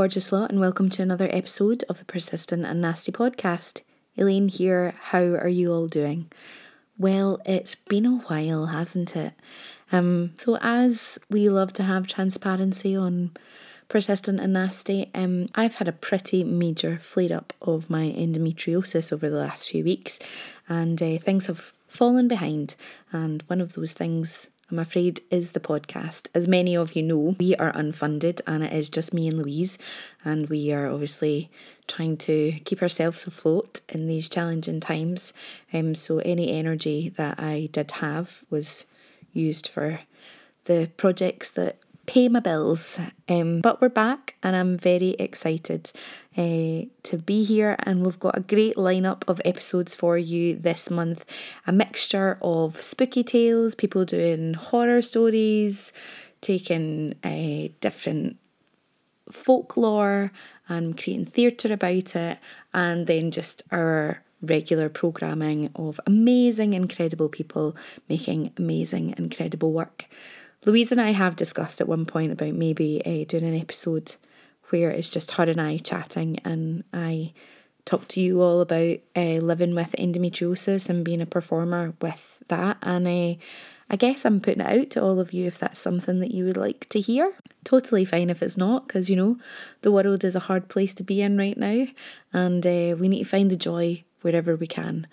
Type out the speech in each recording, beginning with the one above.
Gorgeous lot, and welcome to another episode of the Persistent and Nasty podcast. Elaine here. How are you all doing? Well, it's been a while, hasn't it? Um, so as we love to have transparency on persistent and nasty, um, I've had a pretty major flare up of my endometriosis over the last few weeks, and uh, things have fallen behind. And one of those things I'm afraid, is the podcast. As many of you know, we are unfunded and it is just me and Louise, and we are obviously trying to keep ourselves afloat in these challenging times. Um, so, any energy that I did have was used for the projects that pay my bills. Um, but we're back and I'm very excited uh, to be here. And we've got a great lineup of episodes for you this month a mixture of spooky tales, people doing horror stories, taking uh, different folklore and creating theatre about it, and then just our regular programming of amazing, incredible people making amazing, incredible work. Louise and I have discussed at one point about maybe uh, doing an episode where it's just her and I chatting, and I talk to you all about uh, living with endometriosis and being a performer with that. And uh, I guess I'm putting it out to all of you if that's something that you would like to hear. Totally fine if it's not, because you know, the world is a hard place to be in right now, and uh, we need to find the joy wherever we can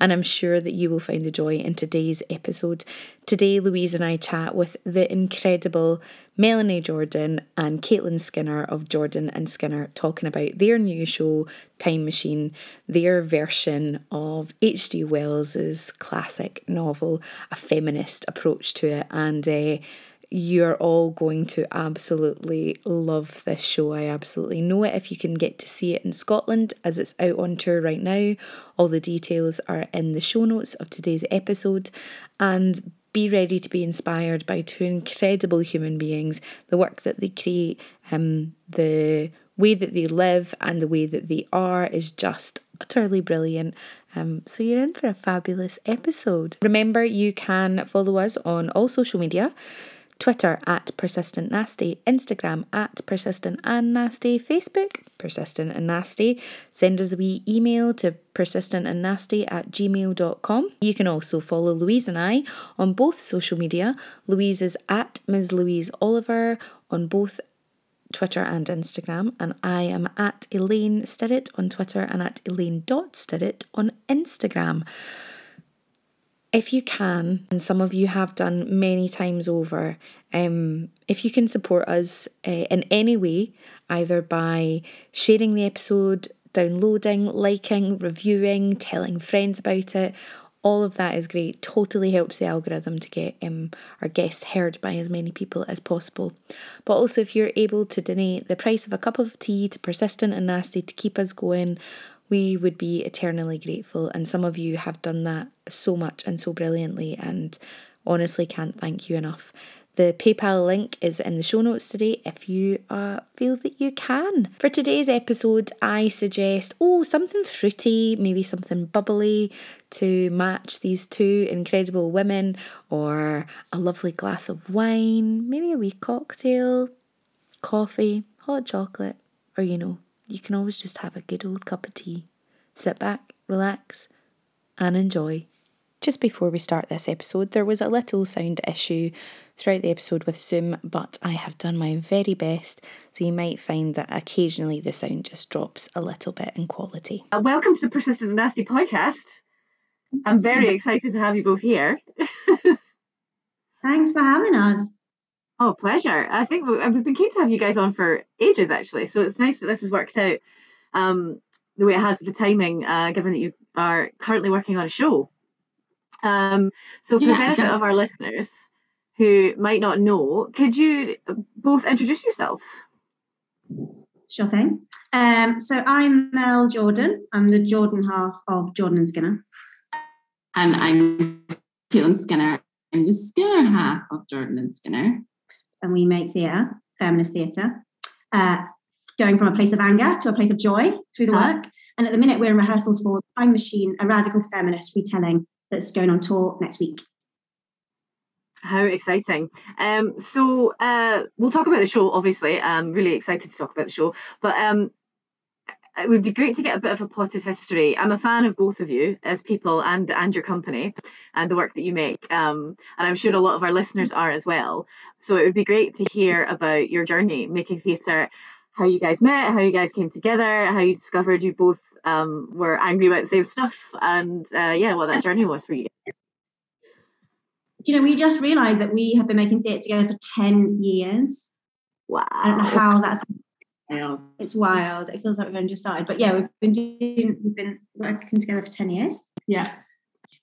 and I'm sure that you will find the joy in today's episode. Today, Louise and I chat with the incredible Melanie Jordan and Caitlin Skinner of Jordan and Skinner talking about their new show, Time Machine, their version of H.G. Wells's classic novel, a feminist approach to it, and uh, you're all going to absolutely love this show. I absolutely know it. If you can get to see it in Scotland, as it's out on tour right now, all the details are in the show notes of today's episode. And be ready to be inspired by two incredible human beings, the work that they create, um, the way that they live, and the way that they are is just utterly brilliant. Um, so you're in for a fabulous episode. Remember, you can follow us on all social media. Twitter at Persistent Nasty, Instagram at Persistent and Nasty, Facebook Persistent and Nasty. Send us a wee email to persistent and nasty at gmail.com. You can also follow Louise and I on both social media. Louise is at Ms. Louise Oliver on both Twitter and Instagram, and I am at Elaine Stirrett on Twitter and at Elaine.Stirrett on Instagram if you can, and some of you have done many times over, um, if you can support us uh, in any way, either by sharing the episode, downloading, liking, reviewing, telling friends about it, all of that is great. Totally helps the algorithm to get um, our guests heard by as many people as possible. But also, if you're able to donate the price of a cup of tea to Persistent and Nasty to keep us going, we would be eternally grateful. And some of you have done that so much and so brilliantly, and honestly can't thank you enough. The PayPal link is in the show notes today if you uh, feel that you can. For today's episode, I suggest, oh, something fruity, maybe something bubbly to match these two incredible women, or a lovely glass of wine, maybe a wee cocktail, coffee, hot chocolate, or you know, you can always just have a good old cup of tea. Sit back, relax, and enjoy. Just before we start this episode, there was a little sound issue throughout the episode with Zoom, but I have done my very best, so you might find that occasionally the sound just drops a little bit in quality. Uh, welcome to the Persistent and Nasty podcast. I'm very excited to have you both here. Thanks for having us. Oh, pleasure. I think we, have been keen to have you guys on for ages, actually. So it's nice that this has worked out um, the way it has with the timing, uh, given that you are currently working on a show. Um, so, for yeah, the benefit of our listeners who might not know, could you both introduce yourselves? Sure thing. Um, so, I'm Mel Jordan. I'm the Jordan half of Jordan and Skinner. And I'm Caitlin Skinner. I'm the Skinner half of Jordan and Skinner. And we make theatre, feminist theatre, uh, going from a place of anger to a place of joy through the work. And at the minute, we're in rehearsals for Time Machine, a radical feminist retelling that's going on tour next week. How exciting! Um, so uh, we'll talk about the show. Obviously, I'm really excited to talk about the show. But um, it would be great to get a bit of a potted history. I'm a fan of both of you as people and and your company and the work that you make. Um, and I'm sure a lot of our listeners are as well. So it would be great to hear about your journey making theatre, how you guys met, how you guys came together, how you discovered you both um, were angry about the same stuff, and uh, yeah, what that journey was for you. Do you know, we just realised that we have been making theatre together for ten years. Wow! I don't know how that's. It's wild. It feels like we've only just started, but yeah, we've been doing, we've been working together for ten years. Yeah,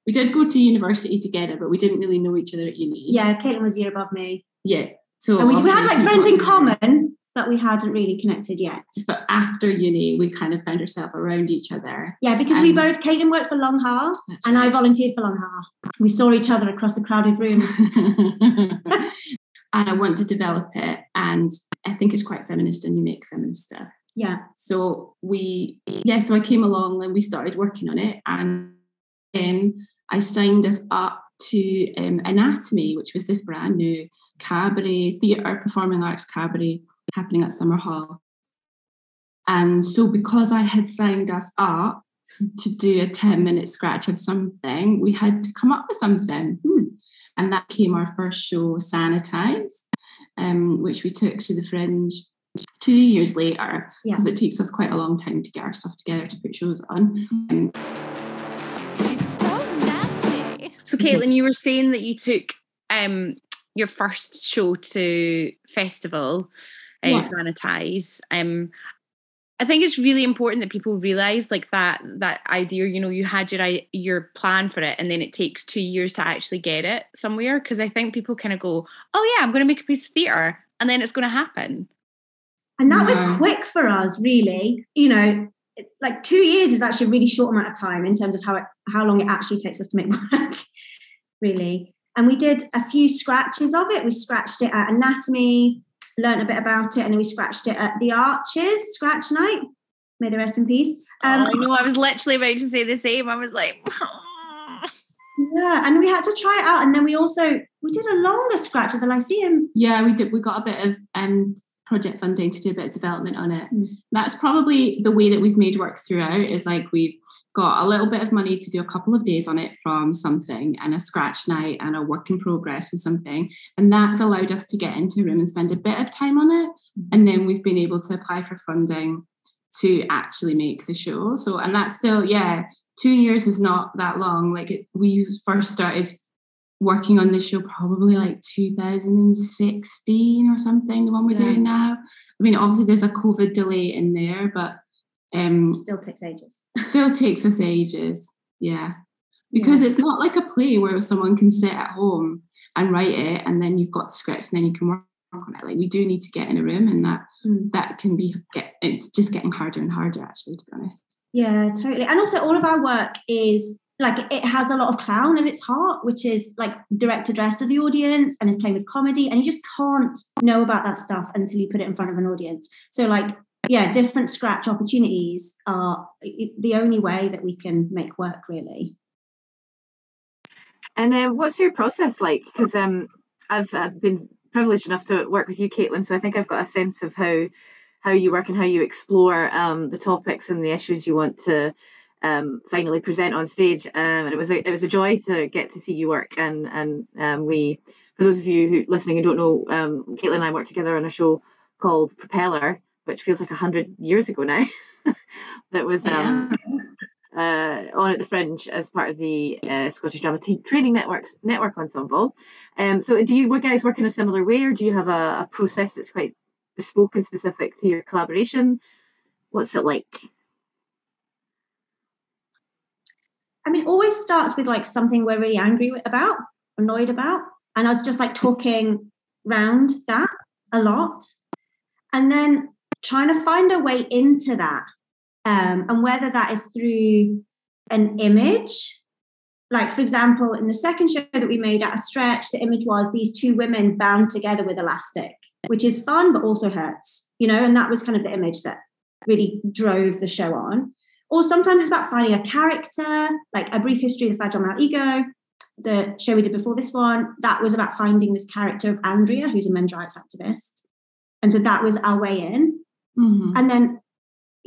we did go to university together, but we didn't really know each other at uni. Yeah, Caitlin was a year above me. Yeah, so and we, we had like friends in common, but we hadn't really connected yet. But after uni, we kind of found ourselves around each other. Yeah, because we both, Caitlin worked for Lung Ha and right. I volunteered for Lung Ha. We saw each other across the crowded room. and I want to develop it. And I think it's quite feminist and you make feminist stuff. Yeah. So we, yeah, so I came along and we started working on it. And then I signed us up to um, Anatomy, which was this brand new cabaret, theatre, performing arts cabaret happening at Summerhall. And so, because I had signed us up to do a 10 minute scratch of something, we had to come up with something. Hmm. And that came our first show, Sanitize, um, which we took to the Fringe two years later, because yeah. it takes us quite a long time to get our stuff together to put shows on. Um, She's so nasty. So, Caitlin, you were saying that you took um, your first show to festival uh, yeah. sanitize. Um, I think it's really important that people realize like that that idea. You know, you had your your plan for it, and then it takes two years to actually get it somewhere. Because I think people kind of go, "Oh yeah, I'm going to make a piece of theater and then it's going to happen. And that was quick for us, really. You know, like two years is actually a really short amount of time in terms of how it, how long it actually takes us to make work. really, and we did a few scratches of it. We scratched it at anatomy learned a bit about it, and then we scratched it at the Arches Scratch Night. May the rest in peace. Um, oh, I know. I was literally about to say the same. I was like, yeah, and we had to try it out, and then we also we did a longer scratch at the Lyceum. Yeah, we did. We got a bit of um project funding to do a bit of development on it. Mm. That's probably the way that we've made work throughout. Is like we've got a little bit of money to do a couple of days on it from something and a scratch night and a work in progress and something. And that's allowed us to get into a room and spend a bit of time on it. And then we've been able to apply for funding to actually make the show. So, and that's still, yeah, two years is not that long. Like it, we first started working on this show probably like 2016 or something, the one we're yeah. doing now. I mean, obviously there's a COVID delay in there, but um, still takes ages. Still takes us ages. Yeah. Because yeah. it's not like a play where someone can sit at home and write it and then you've got the script and then you can work on it. Like we do need to get in a room and that mm. that can be get it's just getting harder and harder actually to be honest. Yeah, totally. And also all of our work is like it has a lot of clown in its heart, which is like direct address to the audience and is playing with comedy. And you just can't know about that stuff until you put it in front of an audience. So like yeah, different scratch opportunities are the only way that we can make work really. And then, what's your process like? Because um, I've uh, been privileged enough to work with you, Caitlin, so I think I've got a sense of how how you work and how you explore um, the topics and the issues you want to um, finally present on stage. Um, and it was a it was a joy to get to see you work. And and um, we, for those of you who listening and don't know, um, Caitlin and I worked together on a show called Propeller, which feels like a hundred years ago now. that was um, uh, on at the Fringe as part of the uh, Scottish Drama T- Training Networks network ensemble. Um, so, do you guys work in a similar way, or do you have a, a process that's quite bespoke and specific to your collaboration? What's it like? I mean, always starts with like something we're really angry about, annoyed about, and I was just like talking round that a lot, and then trying to find a way into that um, and whether that is through an image. Like for example in the second show that we made at a stretch the image was these two women bound together with elastic which is fun but also hurts you know? And that was kind of the image that really drove the show on or sometimes it's about finding a character like a brief history of the fragile male ego the show we did before this one that was about finding this character of andrea who's a men's rights activist and so that was our way in mm-hmm. and then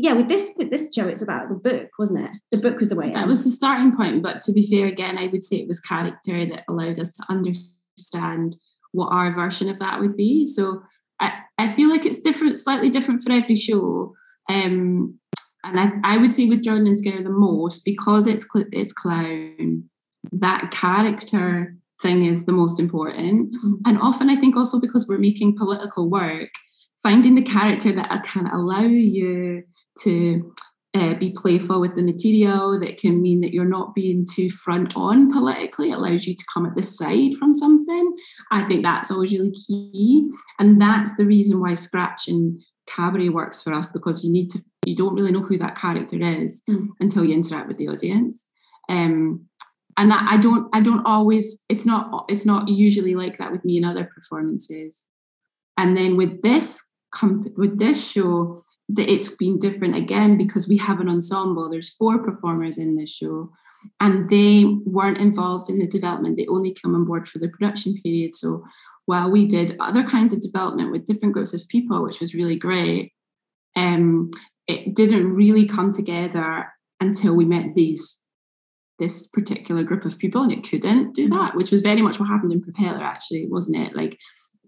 yeah, with this with this show, it's about the book, wasn't it? The book was the way. That was the starting point. But to be fair, again, I would say it was character that allowed us to understand what our version of that would be. So I, I feel like it's different, slightly different for every show. Um, and I, I would say with Jordan and Skinner the most because it's it's clown. That character thing is the most important, mm-hmm. and often I think also because we're making political work, finding the character that can allow you to uh, be playful with the material that can mean that you're not being too front on politically it allows you to come at the side from something i think that's always really key and that's the reason why scratch and cabaret works for us because you need to you don't really know who that character is mm. until you interact with the audience um, and that i don't i don't always it's not it's not usually like that with me in other performances and then with this with this show that it's been different again because we have an ensemble. There's four performers in this show, and they weren't involved in the development. They only come on board for the production period. So while we did other kinds of development with different groups of people, which was really great, um, it didn't really come together until we met these this particular group of people, and it couldn't do mm-hmm. that, which was very much what happened in Propeller, actually, wasn't it? Like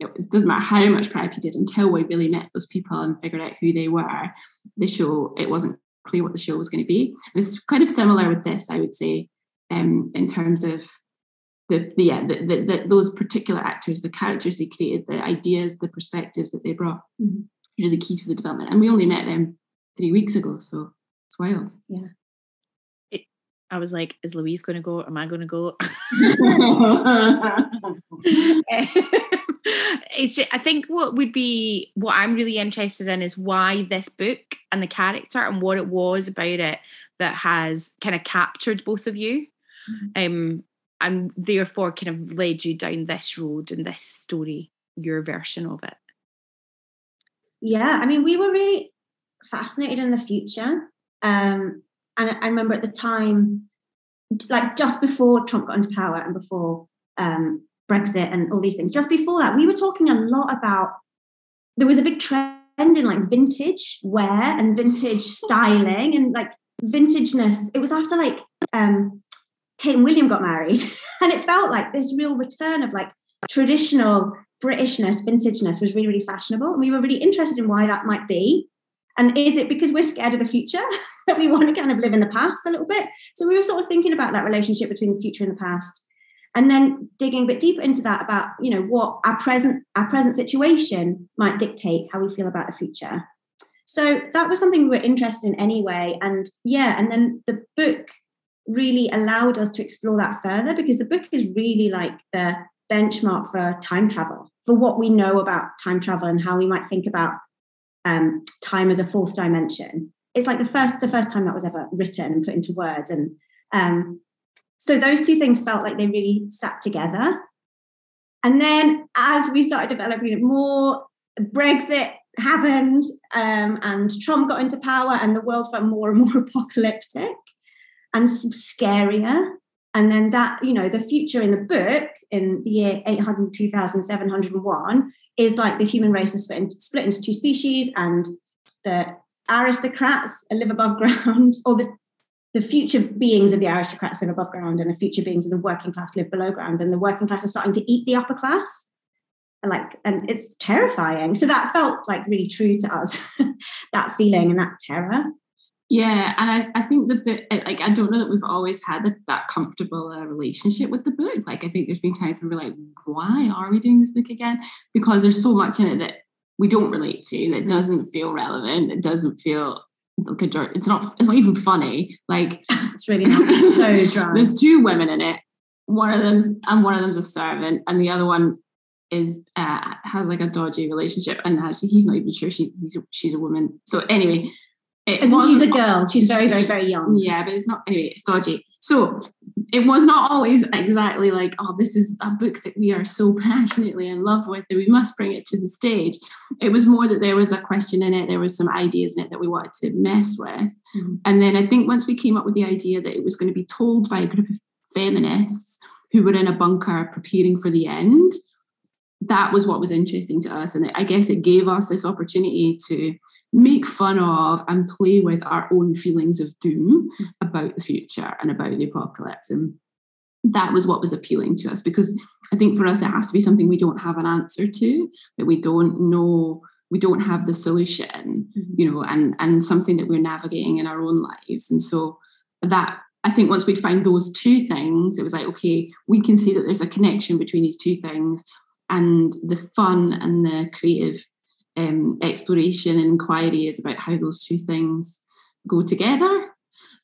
it doesn't matter how much prep you did until we really met those people and figured out who they were. The show, it wasn't clear what the show was going to be. It was kind of similar with this, I would say, um, in terms of the, the yeah, the, the, the, those particular actors, the characters they created, the ideas, the perspectives that they brought, mm-hmm. really key to the development. And we only met them three weeks ago, so it's wild. Yeah. I was like, is Louise going to go? Am I going to go? it's just, I think what would be what I'm really interested in is why this book and the character and what it was about it that has kind of captured both of you. Mm-hmm. Um, and therefore kind of led you down this road and this story, your version of it. Yeah, I mean, we were really fascinated in the future. Um, and I remember at the time, like just before Trump got into power and before um, Brexit and all these things. Just before that, we were talking a lot about there was a big trend in like vintage wear and vintage styling and like vintageness. It was after like um, Kate and William got married, and it felt like this real return of like traditional Britishness, vintageness was really, really fashionable. And we were really interested in why that might be. And is it because we're scared of the future that we want to kind of live in the past a little bit? So we were sort of thinking about that relationship between the future and the past. And then digging a bit deeper into that about you know what our present our present situation might dictate how we feel about the future. So that was something we were interested in anyway. And yeah and then the book really allowed us to explore that further because the book is really like the benchmark for time travel for what we know about time travel and how we might think about um, time as a fourth dimension it's like the first the first time that was ever written and put into words and um, so those two things felt like they really sat together. And then as we started developing it more, Brexit happened um, and Trump got into power, and the world felt more and more apocalyptic and scarier. And then that, you know, the future in the book in the year 800, 2701 is like the human race is split into, split into two species, and the aristocrats live above ground, or the the future beings of the aristocrats live above ground and the future beings of the working class live below ground and the working class are starting to eat the upper class. Like and it's terrifying. So that felt like really true to us that feeling and that terror yeah and I, I think the book, like i don't know that we've always had a, that comfortable uh, relationship with the book like i think there's been times where we're like why are we doing this book again because there's so much in it that we don't relate to that doesn't feel relevant it doesn't feel like a joke. It's not. It's not even funny. Like it's really not. so dry. There's two women in it. One of them's and one of them's a servant, and the other one is uh, has like a dodgy relationship, and actually he's not even sure she he's she's a woman. So anyway, it she's a girl. She's very very very young. Yeah, but it's not. Anyway, it's dodgy. So it was not always exactly like, oh, this is a book that we are so passionately in love with that we must bring it to the stage. It was more that there was a question in it, there was some ideas in it that we wanted to mess with. Mm-hmm. And then I think once we came up with the idea that it was going to be told by a group of feminists who were in a bunker preparing for the end, that was what was interesting to us. And I guess it gave us this opportunity to make fun of and play with our own feelings of doom about the future and about the apocalypse. And that was what was appealing to us because I think for us it has to be something we don't have an answer to, that we don't know, we don't have the solution, mm-hmm. you know, and and something that we're navigating in our own lives. And so that I think once we find those two things, it was like, okay, we can see that there's a connection between these two things and the fun and the creative um, exploration and inquiry is about how those two things go together.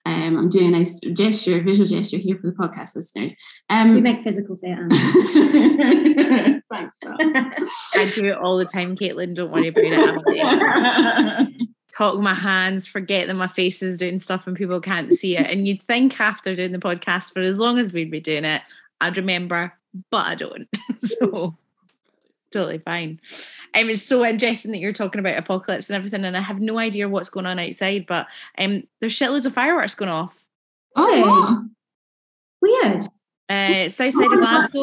Um, I'm doing a nice gesture, visual gesture here for the podcast listeners. Um, we make physical theatre. Thanks. I do it all the time, Caitlin. Don't worry about it. Talk my hands, forget that my face is doing stuff and people can't see it. And you'd think after doing the podcast for as long as we'd be doing it, I'd remember, but I don't. so totally fine. Um, it's so interesting that you're talking about apocalypse and everything, and I have no idea what's going on outside, but um, there's shitloads of fireworks going off. Oh, weird. Uh, south side of Glasgow.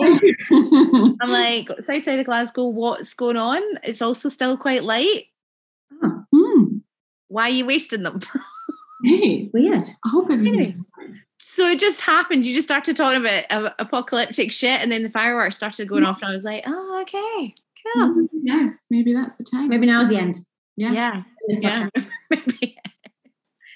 I'm like, south side of Glasgow, what's going on? It's also still quite light. Oh. Hmm. Why are you wasting them? hey, weird. I hope everything's so it just happened. You just started talking about uh, apocalyptic shit, and then the fireworks started going off, and I was like, "Oh, okay, cool. Mm, yeah, maybe that's the time. Maybe now's the end. Yeah, yeah, yeah. maybe.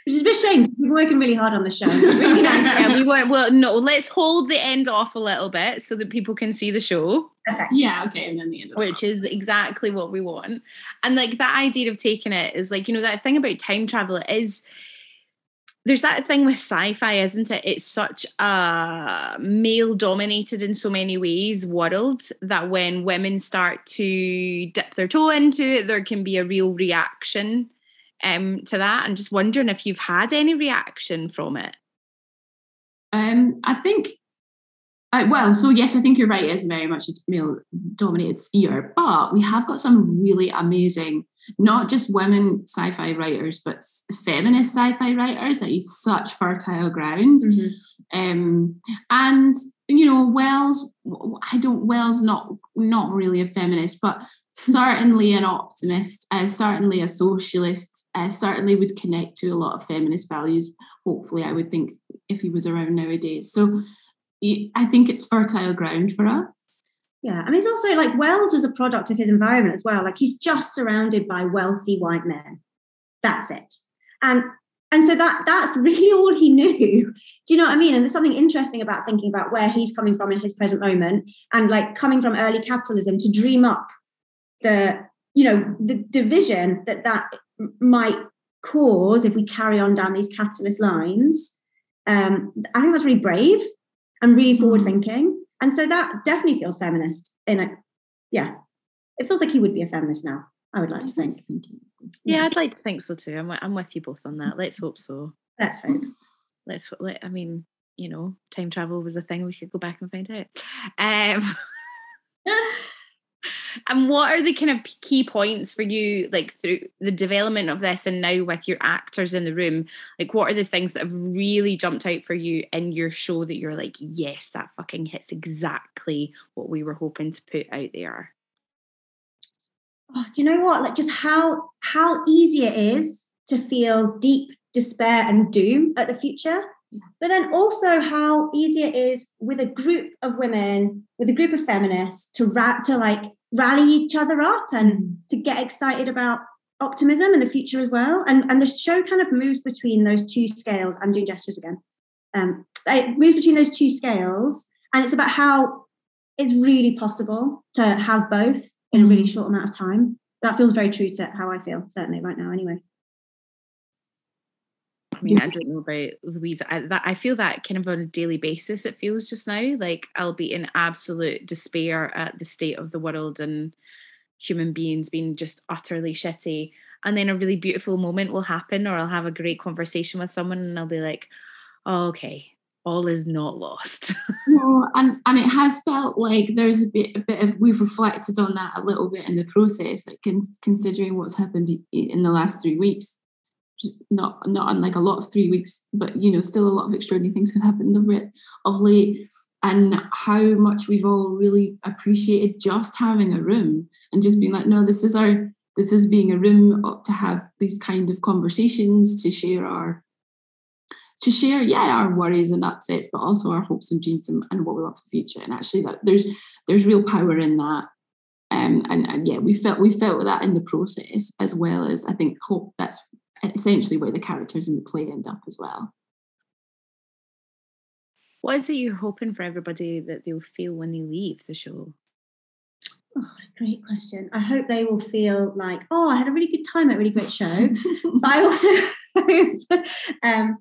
Which is a bit shame. We're working really hard on the show. really nice. Yeah, we want. Well, no, let's hold the end off a little bit so that people can see the show. Perfect. Yeah, okay, and then the end. Which is exactly what we want. And like that idea of taking it is like you know that thing about time travel. It is there's that thing with sci-fi isn't it it's such a male dominated in so many ways world that when women start to dip their toe into it there can be a real reaction um, to that i'm just wondering if you've had any reaction from it um, i think uh, well, so yes, I think you're right. It's very much a male dominated sphere, but we have got some really amazing, not just women sci fi writers, but feminist sci fi writers that use such fertile ground. Mm-hmm. Um, and, you know, Wells, I don't, Wells, not, not really a feminist, but certainly an optimist, uh, certainly a socialist, uh, certainly would connect to a lot of feminist values. Hopefully, I would think if he was around nowadays. So, I think it's fertile ground for us. Yeah, and he's also like Wells was a product of his environment as well. Like he's just surrounded by wealthy white men. That's it. And and so that that's really all he knew. Do you know what I mean? And there's something interesting about thinking about where he's coming from in his present moment and like coming from early capitalism to dream up the you know the division that that might cause if we carry on down these capitalist lines. Um, I think that's really brave and really mm-hmm. forward thinking. And so that definitely feels feminist in a yeah. It feels like he would be a feminist now. I would like to think. Yeah, I'd like to think so too. I'm I'm with you both on that. Let's hope so. Let's hope. Let's let I mean, you know, time travel was a thing. We could go back and find out. Um and what are the kind of key points for you like through the development of this and now with your actors in the room? Like what are the things that have really jumped out for you in your show that you're like yes that fucking hits exactly what we were hoping to put out there oh, do you know what? Like just how how easy it is to feel deep despair and doom at the future. But then also how easy it is with a group of women, with a group of feminists to ra- to like rally each other up and to get excited about optimism in the future as well. And and the show kind of moves between those two scales. I'm doing gestures again. Um, it moves between those two scales, and it's about how it's really possible to have both in a really mm. short amount of time. That feels very true to how I feel, certainly right now, anyway. I mean, I don't know about Louise. I, that, I feel that kind of on a daily basis. It feels just now like I'll be in absolute despair at the state of the world and human beings being just utterly shitty. And then a really beautiful moment will happen, or I'll have a great conversation with someone, and I'll be like, oh, "Okay, all is not lost." no, and and it has felt like there's a bit a bit of we've reflected on that a little bit in the process, like considering what's happened in the last three weeks not not unlike a lot of three weeks, but you know, still a lot of extraordinary things have happened of, it, of late, and how much we've all really appreciated just having a room and just being like, no, this is our this is being a room to have these kind of conversations to share our to share yeah our worries and upsets but also our hopes and dreams and, and what we want for the future. And actually that there's there's real power in that. Um, and, and yeah we felt we felt that in the process as well as i think hope that's essentially where the characters in the play end up as well. What is it you're hoping for everybody that they'll feel when they leave the show? Oh, great question. I hope they will feel like, oh, I had a really good time at a really great show. but I also hope, um,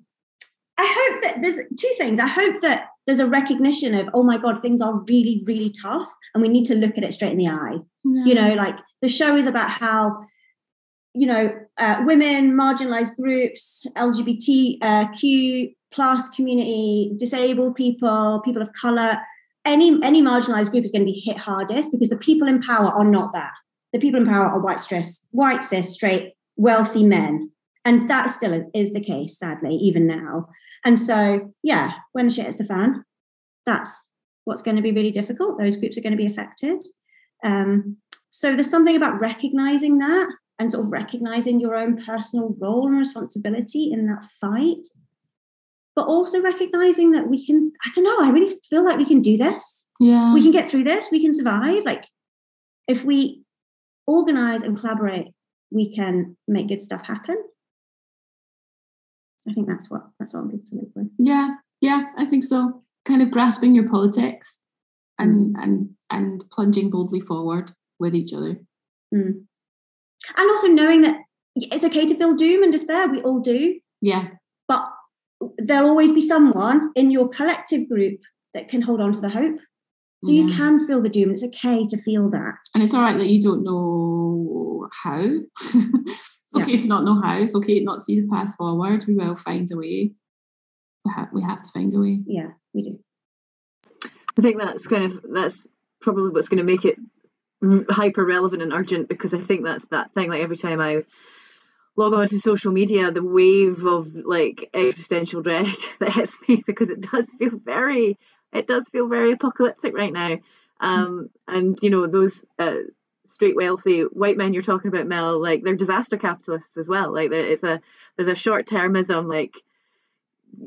I hope that there's two things. I hope that there's a recognition of, oh my God, things are really, really tough. And we need to look at it straight in the eye. Yeah. You know, like the show is about how you know, uh, women, marginalized groups, LGBTQ plus community, disabled people, people of color, any any marginalized group is going to be hit hardest because the people in power are not that. The people in power are white stress, white cis, straight, wealthy men, and that still is the case, sadly, even now. And so, yeah, when the shit hits the fan, that's what's going to be really difficult. Those groups are going to be affected. Um, so there's something about recognizing that and sort of recognizing your own personal role and responsibility in that fight. But also recognizing that we can i don't know i really feel like we can do this. Yeah. We can get through this we can survive. Like if we organize and collaborate we can make good stuff happen. I think that's what that's what i'm going to live with. Yeah yeah i think so. Kind of grasping your politics and mm. and and plunging boldly forward with each other. Mm and also knowing that it's okay to feel doom and despair we all do. Yeah. But there'll always be someone in your collective group that can hold on to the hope. So yeah. you can feel the doom. It's okay to feel that. And it's all right that you don't know how. It's okay yeah. to not know how. It's okay to not see the path forward. We will find a way. We have, we have to find a way. Yeah we do. I think that's kind of that's probably what's going to make it hyper relevant and urgent because I think that's that thing. Like every time I log on to social media, the wave of like existential dread that hits me because it does feel very, it does feel very apocalyptic right now. Um, and you know those uh, straight wealthy white men you're talking about, Mel, like they're disaster capitalists as well. Like it's a there's a short termism like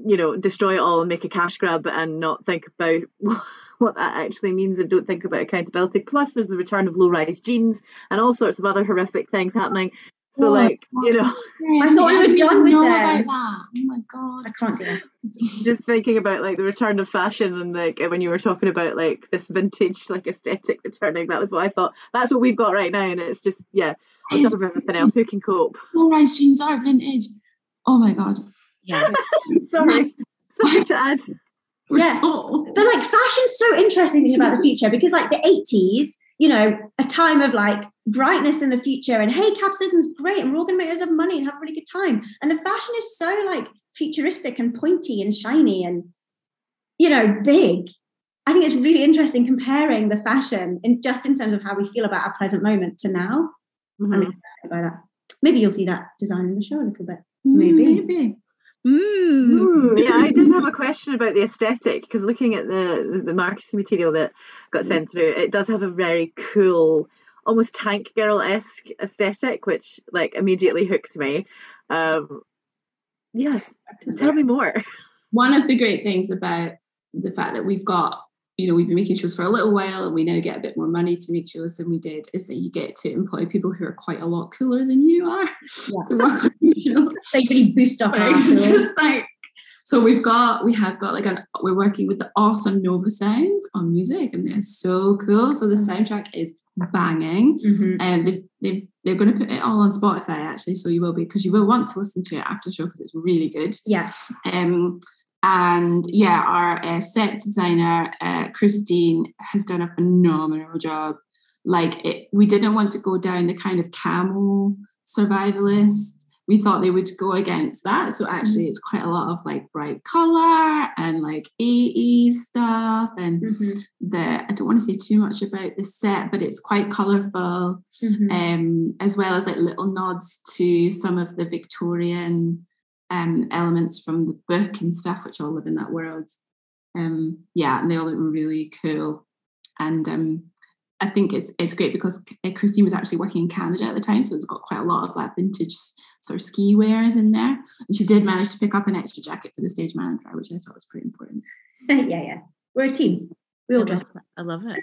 you know destroy it all and make a cash grab and not think about what that actually means and don't think about accountability. Plus, there's the return of low rise jeans and all sorts of other horrific things happening. So, oh, like, you know, I thought we were done with that. Oh my god, I can't do it. Just thinking about like the return of fashion and like when you were talking about like this vintage like aesthetic returning, that was what I thought. That's what we've got right now, and it's just yeah, on top of everything else, who can cope? Low rise jeans are vintage. Oh my god. Yeah. Sorry. Sorry to add yeah. But like fashion's so interesting about the future because like the 80s, you know, a time of like brightness in the future and hey, capitalism's great and we're all gonna make loads of money and have a really good time. And the fashion is so like futuristic and pointy and shiny and you know, big. I think it's really interesting comparing the fashion in just in terms of how we feel about our present moment to now. Mm-hmm. I'm interested by that. Maybe you'll see that design in the show a little bit. Maybe. Mm, maybe. Mm. Mm, yeah, I did have a question about the aesthetic because looking at the the marketing material that got sent through, it does have a very cool, almost tank girl esque aesthetic, which like immediately hooked me. Um, yes, tell me more. one of the great things about the fact that we've got you know, we've been making shows for a little while and we now get a bit more money to make shows than we did, is that you get to employ people who are quite a lot cooler than you are yeah. to work on your show. They really boost up just like so we've got we have got like an we're working with the awesome Nova Sound on music and they're so cool. So the mm. soundtrack is banging mm-hmm. and they've, they've, they're going to put it all on Spotify actually so you will be because you will want to listen to it after the show because it's really good. Yes. Um and yeah, our uh, set designer, uh, Christine, has done a phenomenal job. Like, it, we didn't want to go down the kind of camo survivalist. We thought they would go against that. So, actually, it's quite a lot of like bright color and like AE stuff. And mm-hmm. the, I don't want to say too much about the set, but it's quite colorful, mm-hmm. um, as well as like little nods to some of the Victorian um, elements from the book and stuff, which all live in that world. Um, yeah, and they all look really cool. And um, I think it's it's great because uh, Christine was actually working in Canada at the time, so it's got quite a lot of that vintage sort of ski wears in there. And she did manage to pick up an extra jacket for the stage manager, which I thought was pretty important. yeah, yeah, we're a team. We all dress. I love it.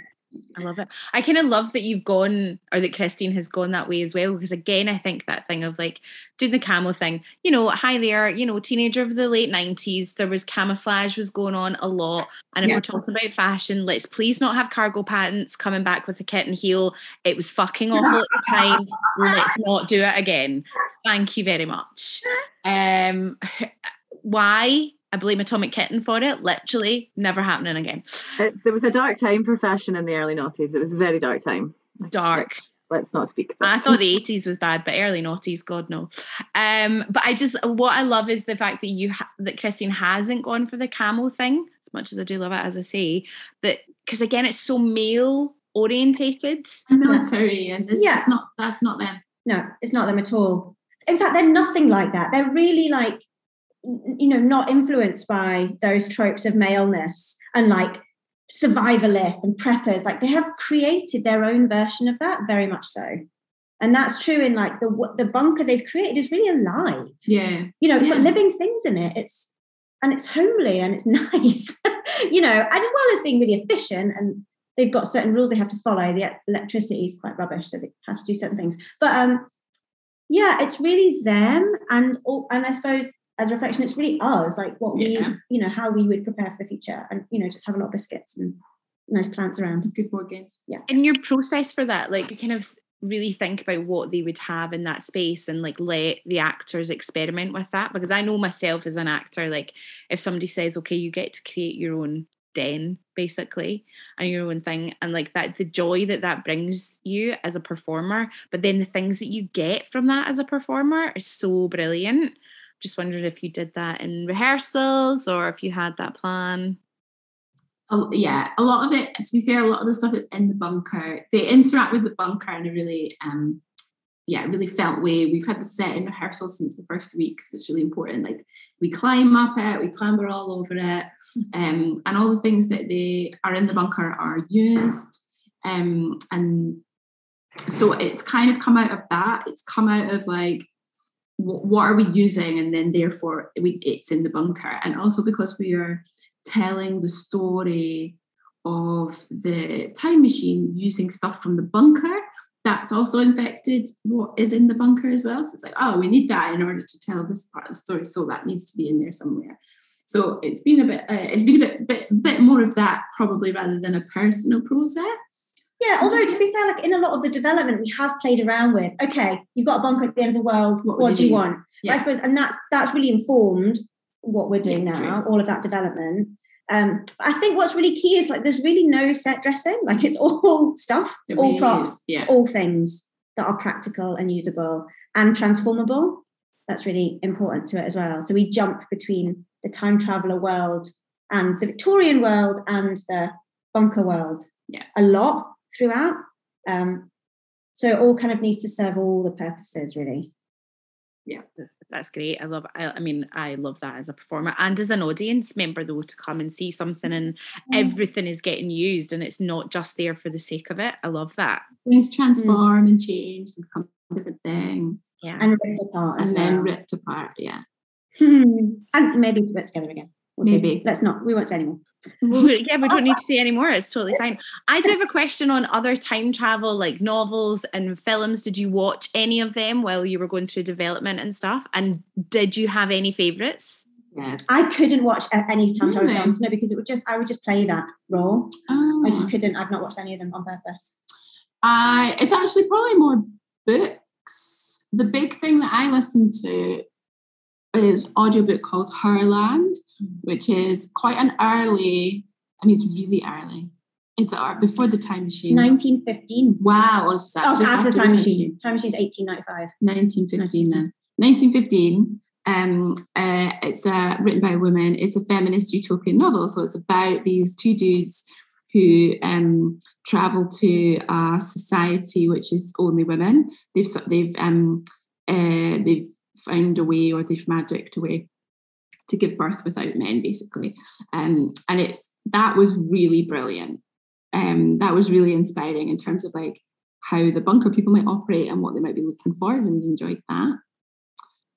I love it. I kind of love that you've gone or that Christine has gone that way as well. Because again, I think that thing of like doing the camo thing, you know, hi there, you know, teenager of the late 90s, there was camouflage was going on a lot. And if yeah. we're talking about fashion, let's please not have cargo pants coming back with a kitten heel. It was fucking awful at the time. Let's not do it again. Thank you very much. Um why I blame Atomic Kitten for it. Literally, never happening again. It, it was a dark time for fashion in the early noughties. It was a very dark time. Dark. Let's not speak. I thought the eighties was bad, but early noughties, God no. Um, but I just what I love is the fact that you ha- that Christine hasn't gone for the camo thing as much as I do love it. As I say, that because again, it's so male orientated, military, and it's yeah. just not that's not them. No, it's not them at all. In fact, they're nothing like that. They're really like you know not influenced by those tropes of maleness and like survivalist and preppers. Like they have created their own version of that very much so. And that's true in like the the bunker they've created is really alive. Yeah. You know it's yeah. got living things in it. It's and it's homely and it's nice. You know as well as being really efficient and they've got certain rules they have to follow the electricity is quite rubbish so they have to do certain things. But um yeah it's really them and and i suppose as reflection, it's really ours, like what we, you know, how we would prepare for the future and, you know, just have a lot of biscuits and nice plants around. Good board games. Yeah. In your process for that, like you kind of really think about what they would have in that space and like let the actors experiment with that because I know myself as an actor like if somebody says okay you get to create your own den basically and your own thing and like that the joy that that brings you as a performer but then the things that you get from that as a performer is so brilliant just wondered if you did that in rehearsals or if you had that plan. Oh, yeah, a lot of it, to be fair, a lot of the stuff is in the bunker. They interact with the bunker in a really, um, yeah, really felt way. We've had the set in rehearsal since the first week because it's really important. Like we climb up it, we clamber all over it, um, and all the things that they are in the bunker are used. Um, and so it's kind of come out of that. It's come out of like what are we using? And then therefore we, it's in the bunker. And also because we are telling the story of the time machine using stuff from the bunker that's also infected what is in the bunker as well. So it's like oh we need that in order to tell this part of the story. So that needs to be in there somewhere. So it's been a bit uh, it's been a bit, bit bit more of that probably rather than a personal process yeah, although to be fair, like in a lot of the development, we have played around with. Okay, you've got a bunker at the end of the world. What, what do you, you want? Yeah. I suppose, and that's that's really informed what we're doing yeah, now. True. All of that development. Um, I think what's really key is like there's really no set dressing. Like it's all stuff. It's it all really props. Yeah. all things that are practical and usable and transformable. That's really important to it as well. So we jump between the time traveler world and the Victorian world and the bunker world. Yeah, a lot throughout. Um, so it all kind of needs to serve all the purposes, really. Yeah, that's, that's great. I love. I, I, mean, I love that as a performer and as an audience member, though, to come and see something and mm. everything is getting used and it's not just there for the sake of it. I love that. Things transform mm. and change and become different things. Yeah, and ripped apart, and then ripped apart. Yeah, and maybe put together again. We'll see. Maybe. Let's not. We won't say anymore. Well, yeah, we don't need to say anymore. It's totally fine. I do have a question on other time travel, like novels and films. Did you watch any of them while you were going through development and stuff? And did you have any favourites? Yeah. I couldn't watch any time travel Really? films, no, because it would just I would just play that role. Oh. I just ah. couldn't. I've not watched any of them on purpose. I it's actually probably more books. The big thing that I listen to is audiobook called Herland, which is quite an early. I mean, it's really early. It's uh, before the time machine. 1915. Wow, it's Oh, just it's after the after time machine. Time machine's 1895. 1915 then 1915 um uh, it's uh, written by a woman it's a feminist utopian novel so it's about these two dudes who um travel to a society which is only women they've they've um uh, they've found a way or they've magicked a way to give birth without men basically um and it's that was really brilliant um that was really inspiring in terms of like how the bunker people might operate and what they might be looking for. I really enjoyed that.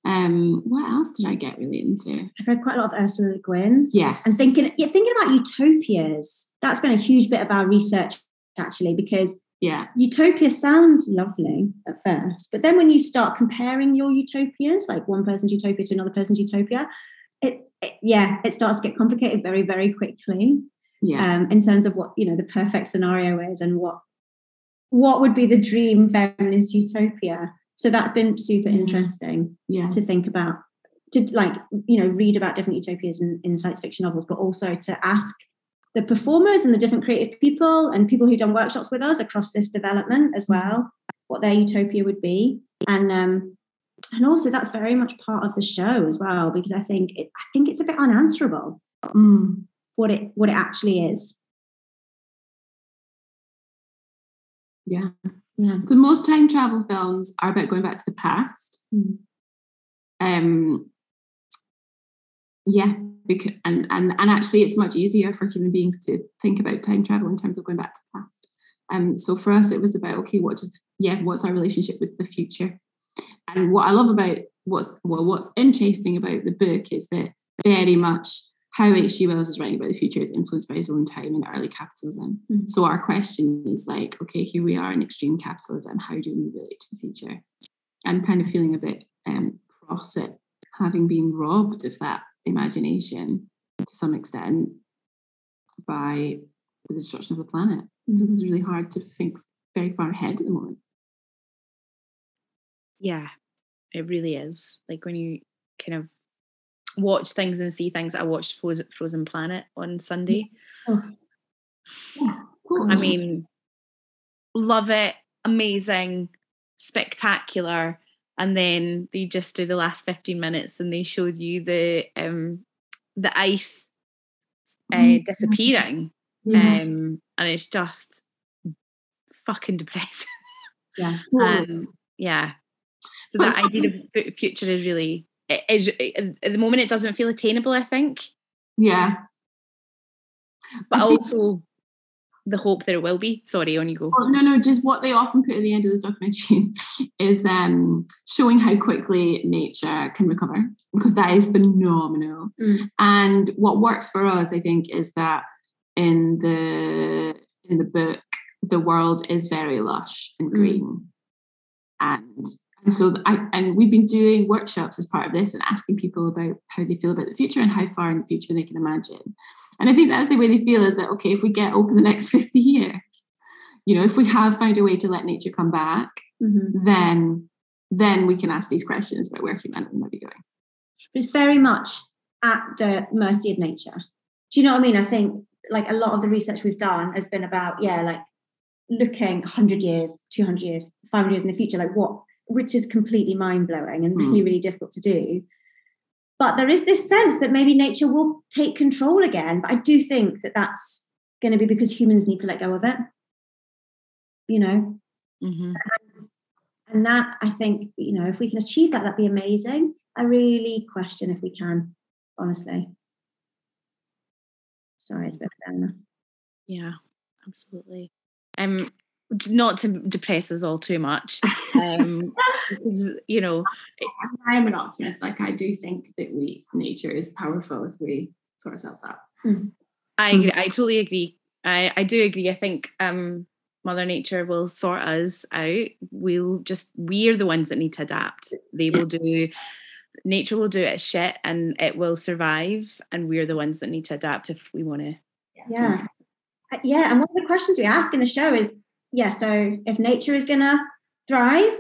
Um, what else did I get really into? I've read quite a lot of Ursula Le Guin. Yeah, And thinking, yeah, thinking about utopias. That's been a huge bit of our research actually, because yeah, utopia sounds lovely at first, but then when you start comparing your utopias, like one person's utopia to another person's utopia, it, it yeah, it starts to get complicated very, very quickly. yeah, um, in terms of what you know the perfect scenario is and what what would be the dream feminist utopia. So that's been super interesting yeah, to think about to like you know read about different utopias in, in science fiction novels but also to ask the performers and the different creative people and people who've done workshops with us across this development as well what their utopia would be. And um and also that's very much part of the show as well because i think it, i think it's a bit unanswerable Mm, what it what it actually is yeah, yeah. Because most time travel films are about going back to the past. Mm. Um, yeah, because and and and actually, it's much easier for human beings to think about time travel in terms of going back to the past. Um, so for us, it was about okay, what does yeah, what's our relationship with the future? And what I love about what's well, what's interesting about the book is that very much how H.G. Wells is writing about the future is influenced by his own time in early capitalism. Mhm. So our question is like, okay, here we are in extreme capitalism. How do we relate to the future? And kind of feeling a bit um, cross at having been robbed of that imagination to some extent by the destruction of the planet. This is really hard to think very far ahead at the moment. Yeah, it really is. Like when you kind of watch things and see things. I watched Frozen, Planet on Sunday. Oh, Yeah, I mean, love it, amazing, spectacular. And then they just do the last 15 minutes and they showed you the um the ice uh, Mhm. disappearing. yeah. Um and it's just fucking depressing. yeah. And yeah. So that idea of fu- future is really is at the moment it doesn't feel attainable, I think. yeah. But I think- also the hope that it will be. Sorry, on you go. Well, no, no, just what they often put at the end of the documentaries is um, showing how quickly nature can recover because that is phenomenal. Mm. And what works for us, I think, is that in the in the book, the world is very lush and Mm. green, and and so I and we've been doing workshops as part of this and asking people about how they feel about the future and how far in the future they can imagine. And I think that's the way they feel is that okay, if we get over the next 50 years, you know, if we have found a way to let nature come back, Mhm. then then we can ask these questions about where humanity might be going. But it's very much at the mercy of nature. Do you know what I mean? I think like a lot of the research we've done has been about, yeah, like looking 100 years, 200 years, 500 years in the future, like what, which is completely mind blowing and really, really difficult to do. But there is this sense that maybe nature will take control again. But I do think that that's going to be because humans need to let go of it. You know, Mm-hmm. and that I think, you know, if we can achieve that, that'd be amazing. I really question if we can, honestly. Sorry, it's a bit of a. Yeah, absolutely. D- not to depress us all too much. Um, because, you know, I'm an optimist. Like I do think that we nature is powerful if we sort ourselves out. Mm. I agree. I totally agree. I, I do agree. I think um, Mother Nature will sort us out. We'll just we're the ones that need to adapt. They will do nature will do its shit and it will survive and we're the ones that need to adapt if we want to yeah uh, yeah and one of the questions we ask in the show is yeah so if nature is gonna thrive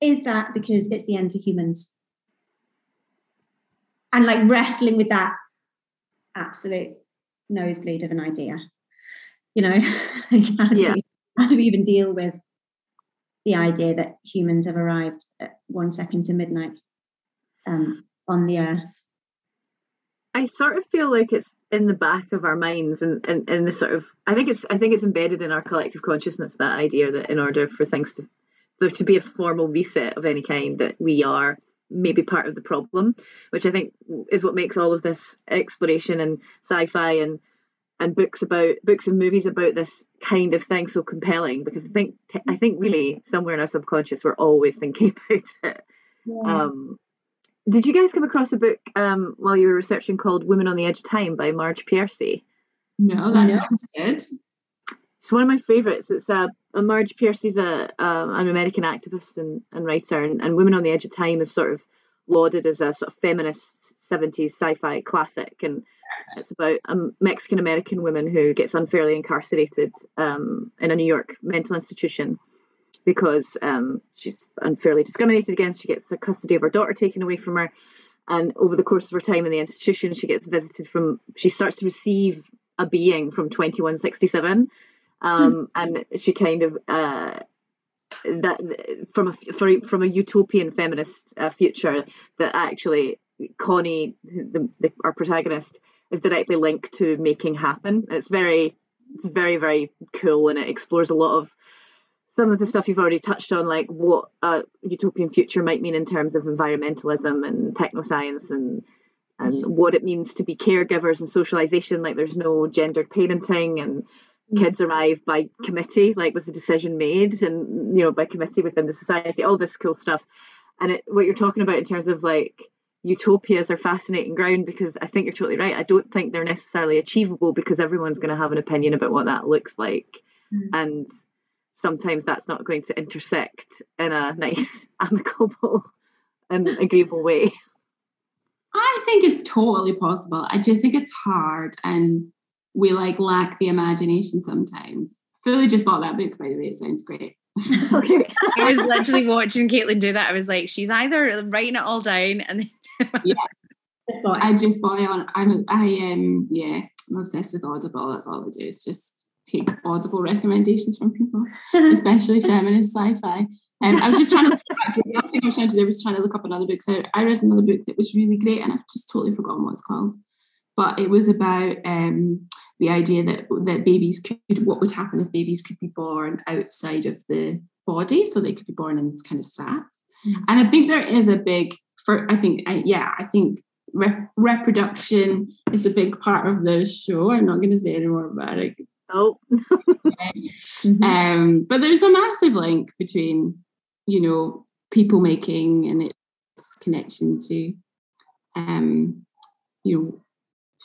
is that because it's the end for humans and like wrestling with that absolute nosebleed of an idea you know like how do, yeah. we, how do we even deal with the idea that humans have arrived at one second to midnight um, on the earth. I sort of feel like it's in the back of our minds and in the sort of I think it's I think it's embedded in our collective consciousness that idea that in order for things to there to be a formal reset of any kind that we are maybe part of the problem, which I think is what makes all of this exploration and sci-fi and and books about books and movies about this kind of thing so compelling because I think I think really somewhere in our subconscious we're always thinking about it. Yeah. Um, did you guys come across a book um, while you were researching called Women on the Edge of Time by Marge Piercy? No, that no. sounds good. It's one of my favourites. It's uh, a Marge Piercy's a um, an American activist and, and writer, and, and Women on the Edge of Time is sort of lauded as a sort of feminist 70s sci-fi classic and it's about a Mexican American woman who gets unfairly incarcerated um, in a New York mental institution because um, she's unfairly discriminated against. She gets the custody of her daughter taken away from her. And over the course of her time in the institution, she gets visited from, she starts to receive a being from 2167. Um, hmm. And she kind of, uh, that from a from a utopian feminist uh, future that actually Connie, the, the, our protagonist, is directly linked to making happen. It's very, it's very very cool, and it explores a lot of some of the stuff you've already touched on, like what a utopian future might mean in terms of environmentalism and technoscience and and what it means to be caregivers and socialization. Like there's no gendered parenting and mm. kids arrive by committee, like was a decision made and you know by committee within the society, all this cool stuff. And it, what you're talking about in terms of like utopias are fascinating ground because I think you're totally right. I don't think they're necessarily achievable because everyone's going to have an opinion about what that looks like. Mm. And sometimes that's not going to intersect in a nice, amicable, and agreeable way. I think it's totally possible. I just think it's hard and we like lack the imagination sometimes. Fully just bought that book, by the way. It sounds great. I was literally watching Caitlin do that. I was like, she's either writing it all down and then yeah. I just buy on. I'm. I am. Um, yeah. I'm obsessed with Audible. That's all I do. It's just take audible recommendations from people, especially feminist sci-fi. And um, I was just trying to actually the other thing I was trying to do was trying to look up another book. So I read another book that was really great, and I've just totally forgotten what it's called. But it was about um, the idea that that babies could what would happen if babies could be born outside of the body, so they could be born in this kind of sats. Mm-hmm. And I think there is a big for I think I, yeah I think reproduction is a big part of the show. I'm not going to say any more about it Oh. mm-hmm. um, but there's a massive link between, you know, people making and its connection to, um, you know,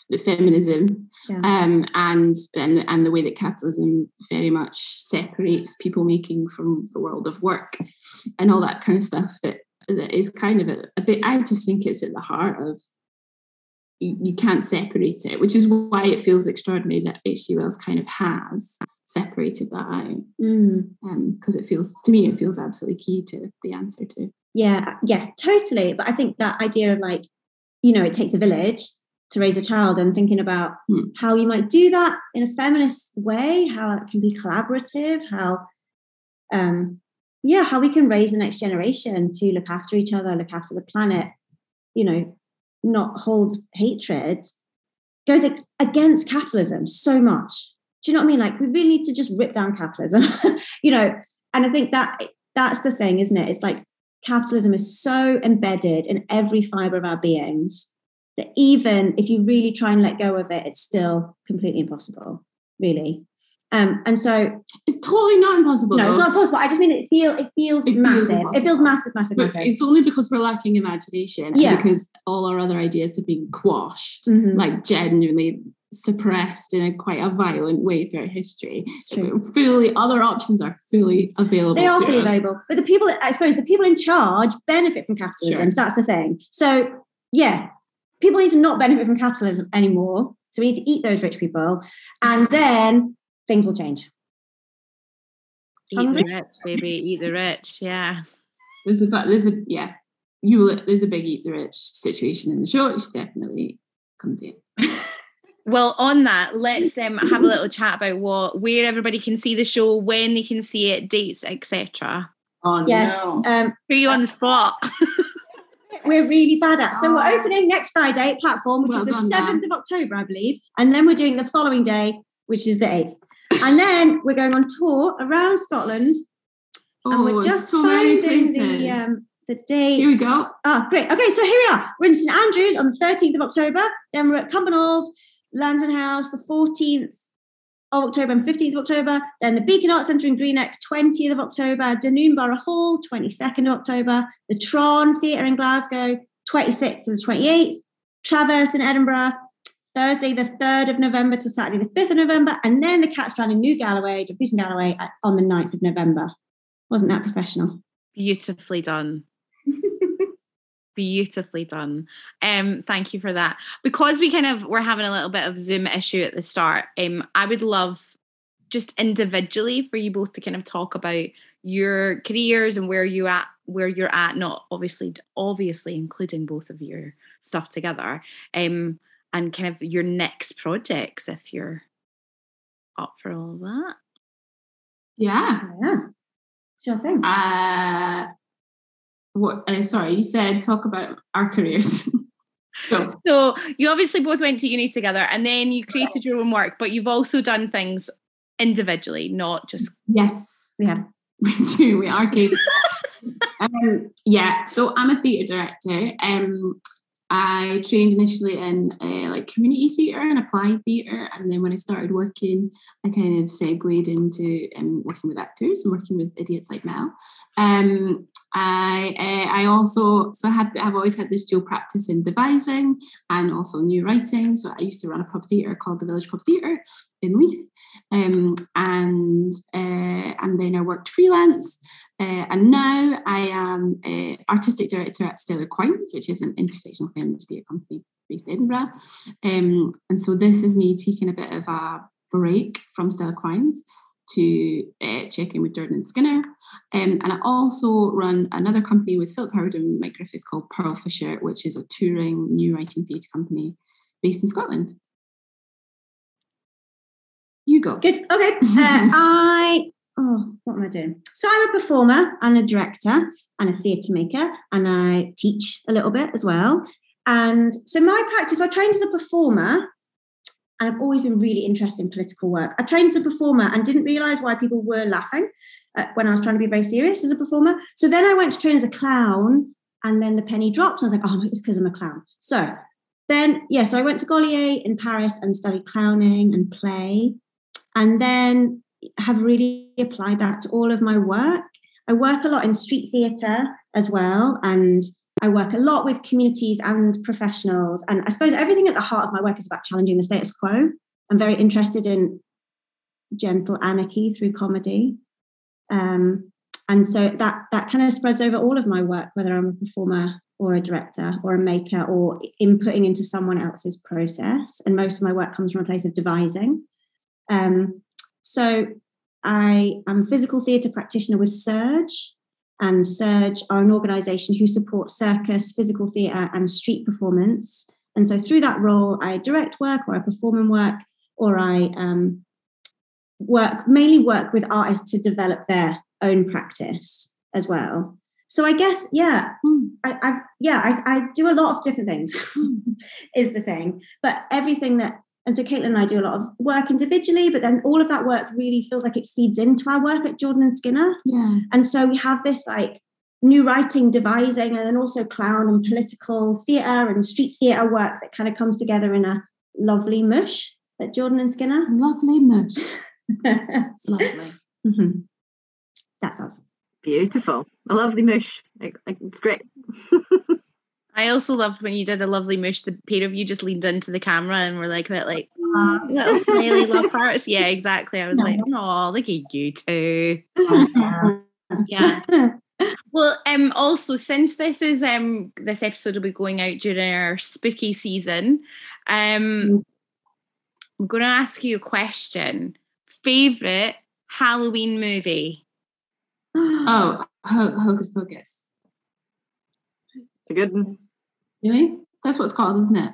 the feminism yeah. um, and, and and the way that capitalism very much separates people making from the world of work and all that kind of stuff that that is kind of a, a bit I just think it's at the heart of you, can't separate it, which is why it feels extraordinary that H.G. Wells kind of has separated that out. Because mm. um, it feels, to me, it feels absolutely key to the answer to. Yeah, yeah, totally. But I think that idea of like, you know, it takes a village to raise a child and thinking about hmm. how you might do that in a feminist way, how it can be collaborative, how um yeah, how we can raise the next generation to look after each other, look after the planet, you know, not hold hatred goes against capitalism so much. Do you know what I mean? Like we really need to just rip down capitalism, you know. And I think that that's the thing, isn't it? It's like capitalism is so embedded in every fiber of our beings that even if you really try and let go of it, it's still completely impossible, really. Um, and so it's totally not impossible. No, though. it's not possible. I just mean it feel it feels It feels massive. it feels massive, massive, But massive. it's only because we're lacking imagination Yeah. because all our other ideas have been quashed, Mhm. like genuinely suppressed in a quite a violent way throughout history. Fully, other options are fully available. They are fully us. available, but the people, I suppose, the people in charge benefit from capitalism. Sure. So that's the thing. So yeah, people need to not benefit from capitalism anymore. So we need to eat those rich people, and then things will change. Eat the Hungry? rich, baby. Eat the rich. Yeah. There's a but there's a yeah, you will there's a big eat the rich situation in the show. It's definitely comes in. Well, on that, let's um, have a little chat about what where everybody can see the show, when they can see it, dates, etc. Oh Yes. no. Um, Put you on the spot. we're really bad at. So we're Oh. opening next Friday at platform, which Well is the seventh of October, I believe, and then we're doing the following day, which is the eighth, and then we're going on tour around Scotland, and oh, we're just so finding the um, the date. Here we go. Ah, great. Okay, so here we are. We're in St Andrews on the 13th of October. Then we're at Cumbernauld, Lanternhouse, the 14th of October and 15th of October. Then the Beacon Arts Centre in Greenock, 20th of October. Dunoon Borough Hall, 22nd of October. The Tron Theatre in Glasgow, 26th to the 28th. Traverse in Edinburgh, Thursday the 3rd of November to Saturday the 5th of November. And then the Cat Strand in New Galloway, and Galloway uh, on the 9th of November. Wasn't that professional? Beautifully done. Beautifully done. Um, thank you for that. Because we kind of were having a little bit of Zoom issue at the start, um, I would love just individually for you both to kind of talk about your careers and where you at where you're at, not obviously obviously including both of your stuff together. Um, and kind of your next projects if you're up for all that. Yeah. Yeah, sure thing. Uh what uh, sorry, you said talk about our careers. so So you obviously both went to uni together and then you created your own work, but you've also done things individually, not just Yes, Yeah. we do, we are um, yeah, so I'm a theatre director. Um, I trained initially in uh, like community theatre and applied theatre, and then when I started working, I kind of segued into um, working with actors and working with idiots like Mel. Um, I uh, I also so I had I've always had this dual practice in devising and also new writing. So I used to run a pub theatre called the Village Pub Theatre in Leith, um, and uh, and then I worked freelance. Uh, and now I am artistic director at Stellar Quines, which is an intersectional feminist theatre company based in Edinburgh. Um, and so this is me taking a bit of a break from Stellar Quines to uh, check in with Jordan Skinner. Um, and I also run another company with Philip Howard and Mike Griffith called Pearl Fisher, which is a touring new writing theatre company based in Scotland. You go. Good. Okay. Uh, I oh, what am I doing? So I'm a performer and a director and a theatre maker, and I teach a little bit as well. And so my practice, I trained as a performer, and I've always been really interested in political work. I trained as a performer and didn't realise why people were laughing uh, when I was trying to be very serious as a performer. So then I went to train as a clown, and then the penny dropped. I was like, oh, it's because I'm a clown. So then, yeah, so I went to Gaulier in Paris and studied clowning and play and then have really applied that to all of my work. I work a lot in street theatre as well, and I work a lot with communities and professionals. And I suppose everything at the heart of my work is about challenging the status quo. I'm very interested in gentle anarchy through comedy. Um, and so that that kind of spreads over all of my work, whether I'm a performer or a director or a maker or inputting into someone else's process. And most of my work comes from a place of devising. Um, so I am a physical theatre practitioner with Surge, and Surge are an organisation who support circus, physical theatre, and street performance. And so through that role, I direct work, or I perform in work, or I um, work mainly work with artists to develop their own practice as well. So I guess, yeah, I, I've yeah, I, I do a lot of different things, is the thing. But everything that and so Caitlin and I do a lot of work individually, but then all of that work really feels like it feeds into our work at Jordan and Skinner. Yeah. And so we have this like new writing, devising, and then also clown and political theatre and street theatre work that kind of comes together in a lovely mush at Jordan and Skinner. Lovely mush. it's lovely. Mm-hmm. That's us. Beautiful. A lovely mush. It's great. I also loved when you did a lovely mush. The pair of you just leaned into the camera and were like, bit like mm, little smiley love hearts. Yeah, exactly. I was like, oh, look at you two. yeah. Well, um, also since this is um this episode will be going out during our spooky season, um. I'm going to ask you a question. Favorite Halloween movie? Oh, Hocus Pocus. A good one. Really? That's what it's called, isn't it?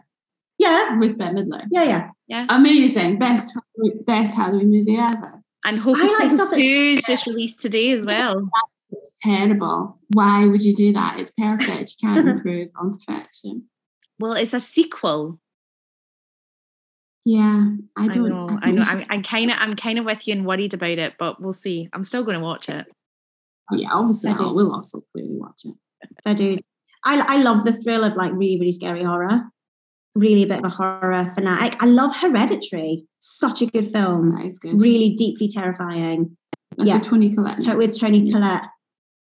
Yeah. With Bette Midler. Yeah, yeah. Yeah. Amazing. Best best Halloween movie ever. And Hocus like Pocus 2 is just released today as well. It's terrible. Why would you do that? It's perfect. You can't improve on perfection. Well, it's a sequel. Yeah, I don't. I know. I, I know. I'm, I'm kind of, I'm kind of with you and worried about it, but we'll see. I'm still going to watch it. Oh, yeah, obviously, I will also clearly watch it. I do. I, I love the thrill of like really, really scary horror. Really a bit of a horror fanatic. I love Hereditary. Such a good film. That is good. Really deeply terrifying. That's yeah. Toni Collette. To- with Toni Collette.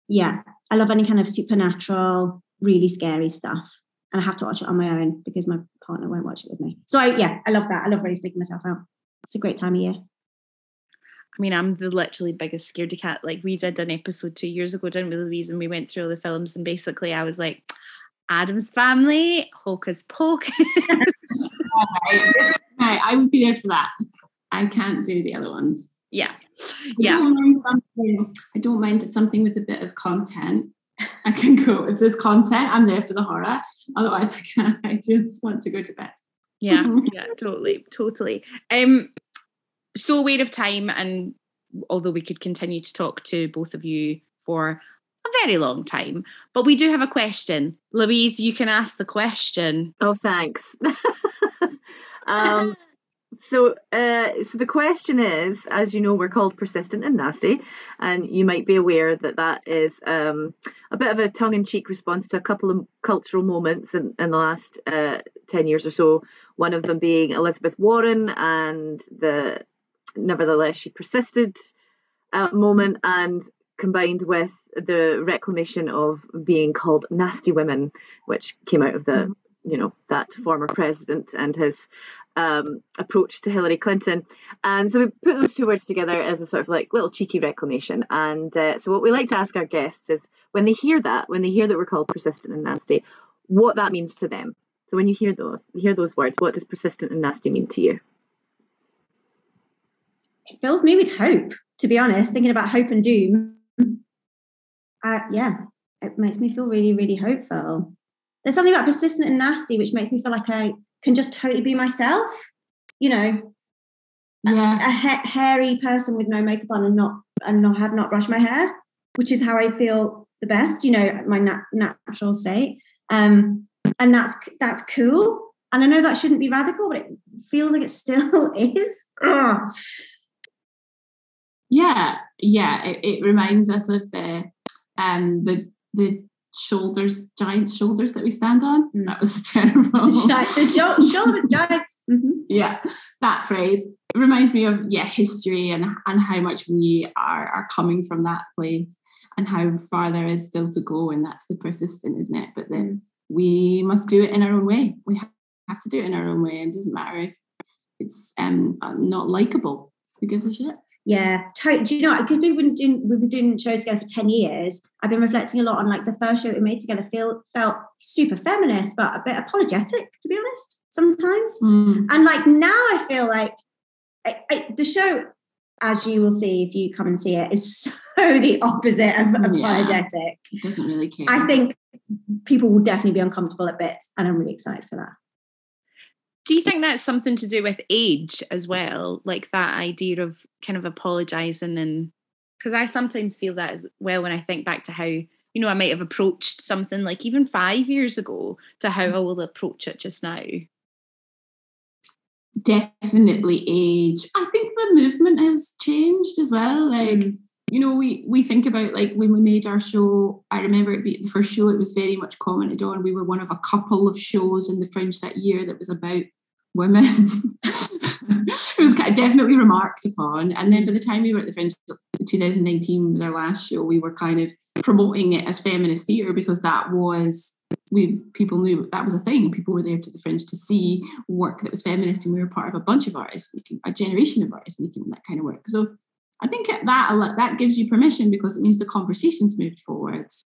Yeah. I love any kind of supernatural, really scary stuff. And I have to watch it on my own because my partner won't watch it with me. So I, yeah, I love that. I love really freaking myself out. It's a great time of year. I mean, I'm the literally biggest scaredy cat. Like we did an episode two years ago, didn't we, Louise? And we went through all the films, and basically, I was like, Addams Family, Hocus Pocus. I would be there for that. I can't do the other ones. Yeah, yeah. I don't mind, I don't mind something with a bit of content. I can go if there's content. I'm there for the horror. Otherwise, I can't. I just want to go to bed. Yeah, yeah, totally, totally. Um, so aware of time, and although we could continue to talk to both of you for a very long time, but we do have a question. Louise, you can ask the question. Oh, thanks. um, so, uh, so the question is, as you know, we're called persistent and nasty, and you might be aware that that is um, a bit of a tongue-in-cheek response to a couple of cultural moments in, in the last uh, ten years or so. One of them being Elizabeth Warren and the nevertheless she persisted uh, moment and combined with the reclamation of being called nasty women which came out of the mm. you know that former president and his um, approach to Hillary Clinton. And so we put those two words together as a sort of like little cheeky reclamation. And uh, so what we like to ask our guests is when they hear that, when they hear that we're called persistent and nasty, what that means to them. So when you hear those, you hear those words, what does persistent and nasty mean to you? It fills me with hope, to be honest, thinking about hope and doom. Uh, yeah, it makes me feel really, really hopeful. There's something about persistent and nasty which makes me feel like I can just totally be myself. You know, yeah, a, a ha- hairy person with no makeup on and not and not have not brushed my hair, which is how I feel the best. You know, my nat- natural state. Um, and that's that's cool. And I know that shouldn't be radical, but it feels like it still is. Ugh yeah yeah it, it reminds us of the um the the shoulders giant shoulders that we stand on. Mm. that was terrible. The shoulder giants mm-hmm. yeah that phrase. It reminds me of yeah history and and how much we are are coming from that place and how far there is still to go and that's the persistent isn't it? But then mm. we must do it in our own way. We have to do it in our own way and it doesn't matter if it's um not likable. Who gives a shit yeah, to- do you know? Because we've been doing we've been doing shows together for ten years. I've been reflecting a lot on like the first show we made together. Feel felt super feminist, but a bit apologetic, to be honest, sometimes. Mm. And like now, I feel like I, I, the show, as you will see if you come and see it, is so the opposite of apologetic. Yeah, it doesn't really care. I think people will definitely be uncomfortable at bits, and I'm really excited for that do you think that's something to do with age as well like that idea of kind of apologizing and because i sometimes feel that as well when i think back to how you know i might have approached something like even five years ago to how mm. i will approach it just now definitely age i think the movement has changed as well like mm. You know we we think about like when we made our show i remember it be the first show it was very much commented on we were one of a couple of shows in the fringe that year that was about women. it was kind of definitely remarked upon. And then by the time we were at the Fringe 2019 with our last show, we were kind of promoting it as feminist theatre because that was we people knew that was a thing. People were there to the Fringe to see work that was feminist, and we were part of a bunch of artists making a generation of artists making that kind of work. So I think that that gives you permission because it means the conversation's moved forwards.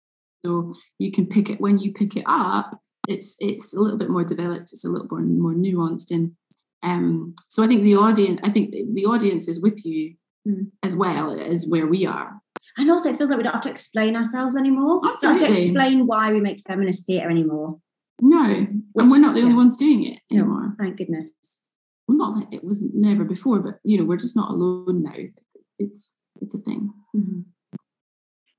So you can pick it when you pick it up. It's it's a little bit more developed. It's a little more more nuanced, and um, so I think the audience. I think the audience is with you mm. as well as where we are. And also, it feels like we don't have to explain ourselves anymore. Absolutely. don't have to explain why we make feminist theatre anymore. No, Which, and we're not the yeah. only ones doing it anymore. No, thank goodness. Well, not that it was never before, but you know, we're just not alone now. It's it's a thing. Mm-hmm.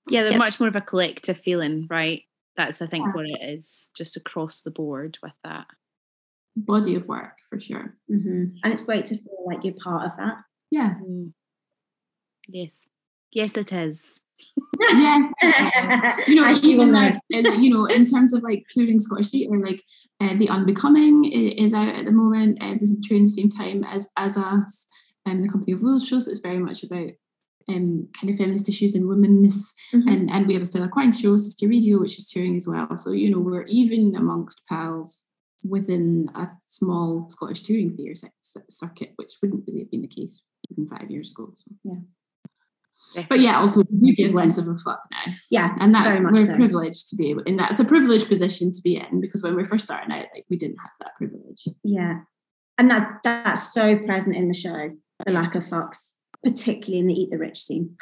Yeah, they're much more of a collective feeling, right? That's I think yeah. what it is, just across the board with that body of work for sure. Mm-hmm. And it's great to feel like you're part of that. Yeah. Mm. Yes. Yes, it is. yes, you know, even like you know, in terms of like touring Scottish theatre, like uh, the Unbecoming is out at the moment. Uh, this is touring the same time as as us, um, the Company of Wolves shows. It's very much about um, kind of feminist issues and womenness, mm-hmm. and and we have a Stella Quine show, Sister Radio, which is touring as well. So you know, we're even amongst pals within a small Scottish touring theatre circuit, which wouldn't really have been the case even five years ago. So. Yeah. But yeah, also we do give less of a fuck now. Yeah, and that we're so. privileged to be able, and that's a privileged position to be in because when we first started out, like we didn't have that privilege. Yeah, and that's that's so present in the show. The lack of fucks, particularly in the Eat the Rich scene.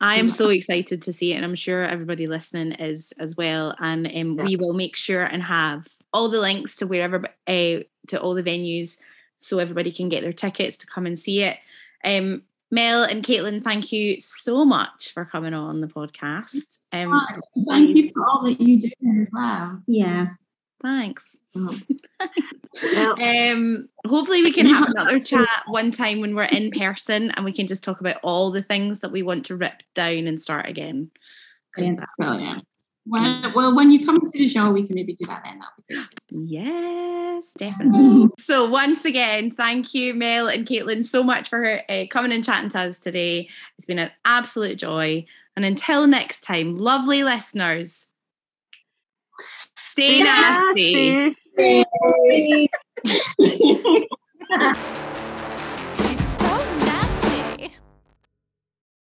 I am so excited to see it, and I'm sure everybody listening is as well. And um, yeah. we will make sure and have all the links to wherever uh, to all the venues, so everybody can get their tickets to come and see it. Um, Mel and Caitlin, thank you so much for coming on the podcast. Um, thank you for all that you do as well. Yeah. Thanks. Oh. um, hopefully, we can have another chat one time when we're in person and we can just talk about all the things that we want to rip down and start again. Brilliant. Well, well, when you come to the show, we can maybe do that then. Yes, definitely. so, once again, thank you, Mel and Caitlin, so much for uh, coming and chatting to us today. It's been an absolute joy. And until next time, lovely listeners, Stay nasty. nasty.